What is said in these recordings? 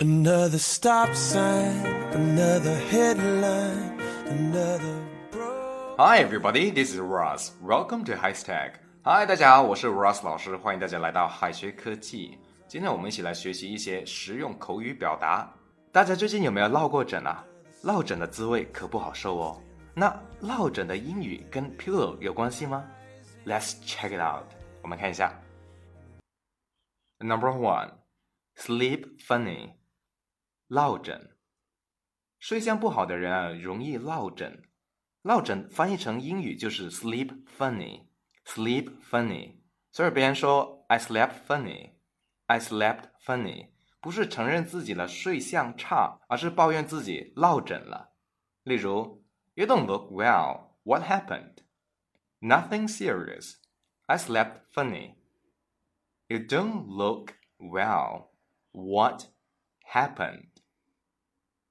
Another stop sign, another headline, another. Hi everybody, this is Ross. Welcome to High Stack. Hi，大家好，我是 Ross 老师，欢迎大家来到海学科技。今天我们一起来学习一些实用口语表达。大家最近有没有落过枕啊？落枕的滋味可不好受哦。那落枕的英语跟 pillow 有关系吗？Let's check it out。我们看一下。Number one, sleep funny. 落枕，睡相不好的人啊，容易落枕。落枕翻译成英语就是 sleep funny，sleep funny。所以别人说 I slept funny，I slept funny，不是承认自己的睡相差，而是抱怨自己落枕了。例如，You don't look well. What happened? Nothing serious. I slept funny. You don't look well. What happened?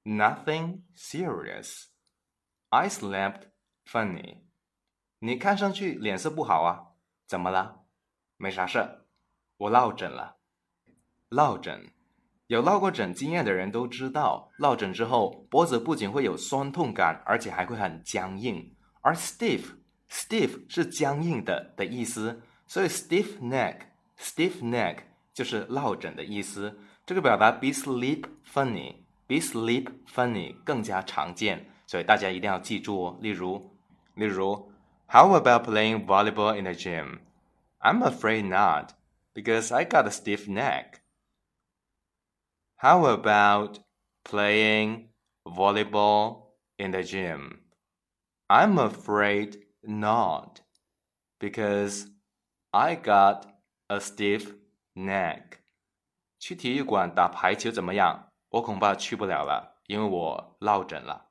Nothing serious. I slept funny. 你看上去脸色不好啊，怎么了？没啥事，我落枕了。落枕，有落过枕经验的人都知道，落枕之后脖子不仅会有酸痛感，而且还会很僵硬。而 stiff，stiff 是僵硬的的意思，所以 stiff neck，stiff neck 就是落枕的意思。这个表达比 sleep funny。比 sleep funny 更加常见，所以大家一定要记住哦。例如，例如，How about playing volleyball in the gym? I'm afraid not, because I got a stiff neck. How about playing volleyball in the gym? I'm afraid not, because I got a stiff neck. 去体育馆打排球怎么样？ 我恐怕去不了了，因为我落枕了。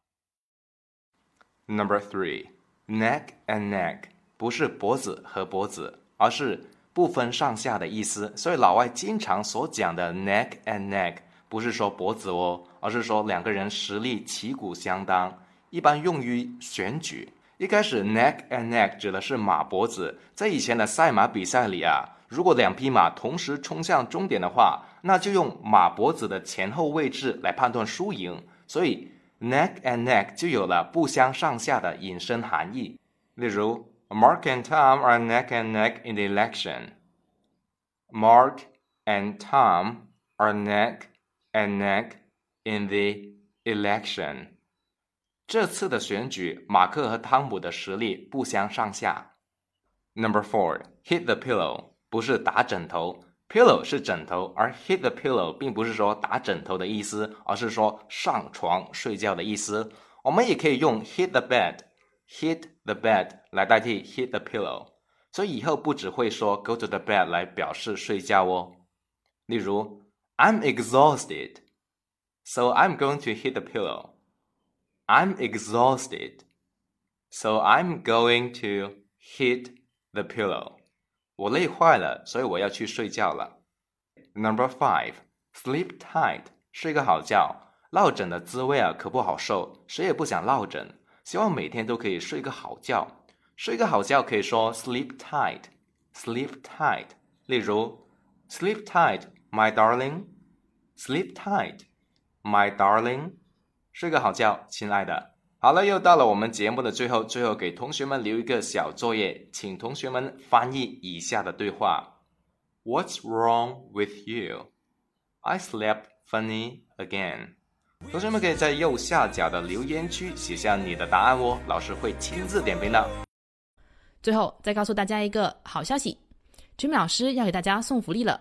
Number three, neck and neck 不是脖子和脖子，而是不分上下的意思。所以老外经常所讲的 neck and neck 不是说脖子哦，而是说两个人实力旗鼓相当，一般用于选举。一开始 neck and neck 指的是马脖子，在以前的赛马比赛里啊。如果两匹马同时冲向终点的话，那就用马脖子的前后位置来判断输赢，所以 neck and neck 就有了不相上下的引申含义。例如，Mark and Tom are neck and neck in the election. Mark and Tom are neck and neck in the election. 这次的选举，马克和汤姆的实力不相上下。Number four, hit the pillow. 不是打枕头，pillow 是枕头，而 hit the pillow 并不是说打枕头的意思，而是说上床睡觉的意思。我们也可以用 hit the bed，hit the bed 来代替 hit the pillow，所以以后不只会说 go to the bed 来表示睡觉哦。例如，I'm exhausted，so I'm going to hit the pillow。I'm exhausted，so I'm going to hit the pillow。 我累坏了，所以我要去睡觉了。Number five, sleep tight，睡个好觉。落枕的滋味啊，可不好受，谁也不想落枕。希望每天都可以睡个好觉。睡个好觉可以说 sleep tight，sleep tight。例如，sleep tight, my darling。sleep tight, my darling。睡个好觉，亲爱的。好了，又到了我们节目的最后，最后给同学们留一个小作业，请同学们翻译以下的对话：What's wrong with you? I slept funny again. 同学们可以在右下角的留言区写下你的答案哦，老师会亲自点评的。最后再告诉大家一个好消息，Jimmy 老师要给大家送福利了。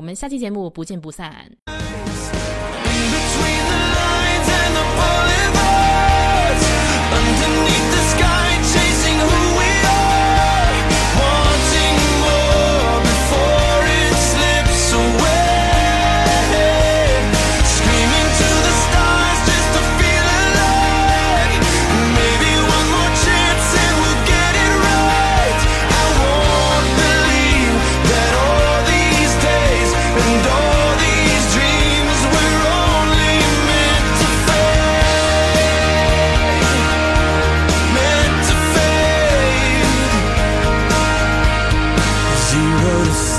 我们下期节目不见不散。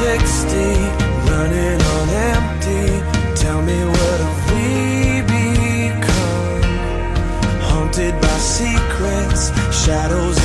60, running on empty. Tell me what have we become? Haunted by secrets, shadows.